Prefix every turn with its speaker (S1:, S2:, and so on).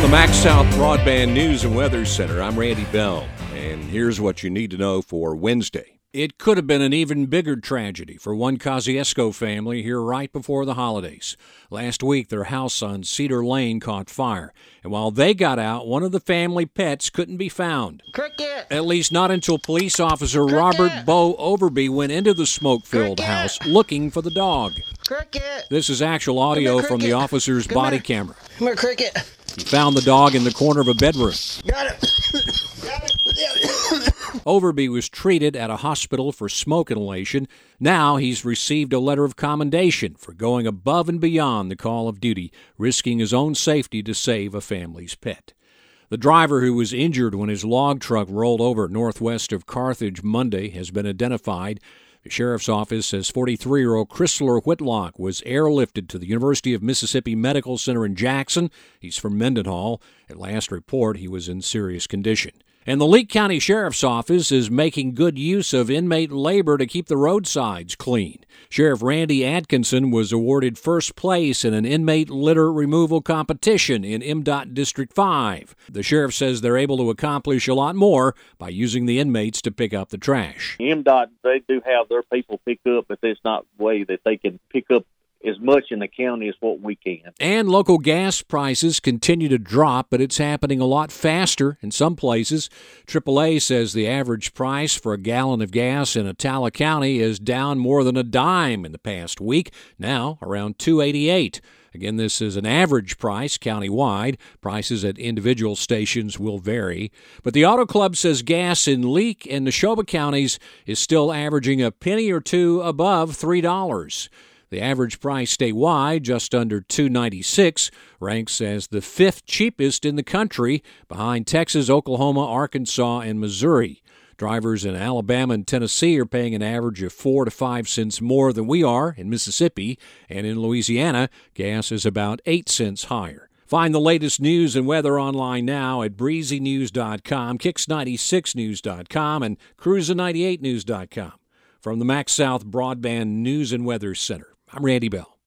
S1: From the MaxxSouth Broadband News and Weather Center, I'm Randy Bell, and here's what you need to know for Wednesday.
S2: It could have been an even bigger tragedy for one Kosciusko family here right before the holidays. Last week, their house on Cedar Lane caught fire, and while they got out, one of the family pets couldn't be found.
S3: Cricket!
S2: At least not until police officer Robert Bo Overby went into the smoke filled house looking for the dog.
S3: Cricket!
S2: This is actual audio
S3: here,
S2: from the officer's
S3: Come
S2: body
S3: here.
S2: camera.
S3: Come here, Cricket.
S2: He found the dog in the corner of a bedroom.
S3: Got it. Got it.
S2: Overby was treated at a hospital for smoke inhalation. Now he's received a letter of commendation for going above and beyond the call of duty, risking his own safety to save a family's pet. The driver who was injured when his log truck rolled over northwest of Carthage Monday has been identified. The sheriff's office says 43 year old Chrysler Whitlock was airlifted to the University of Mississippi Medical Center in Jackson. He's from Mendenhall. At last report, he was in serious condition. And the Leake County Sheriff's Office is making good use of inmate labor to keep the roadsides clean. Sheriff Randy Atkinson was awarded first place in an inmate litter removal competition in MDOT District 5. The sheriff says they're able to accomplish a lot more by using the inmates to pick up the trash.
S4: MDOT, they do have their people pick up, but it's not the way that they can pick up as much in the county as what we can.
S2: And local gas prices continue to drop, but it's happening a lot faster in some places. AAA says the average price for a gallon of gas in Attala County is down more than a dime in the past week, now around 288. Again, this is an average price countywide. Prices at individual stations will vary. But the Auto Club says gas in Leake and Neshoba counties is still averaging a penny or two above $3. The average price statewide, just under 296, ranks as the fifth cheapest in the country, behind Texas, Oklahoma, Arkansas, and Missouri. Drivers in Alabama and Tennessee are paying an average of 4 to 5 cents more than we are in Mississippi, and in Louisiana, gas is about 8 cents higher. Find the latest news and weather online now at breezynews.com, kicks96news.com, and cruiser98news.com. From the MaxxSouth Broadband News and Weather Center, I'm Randy Bell.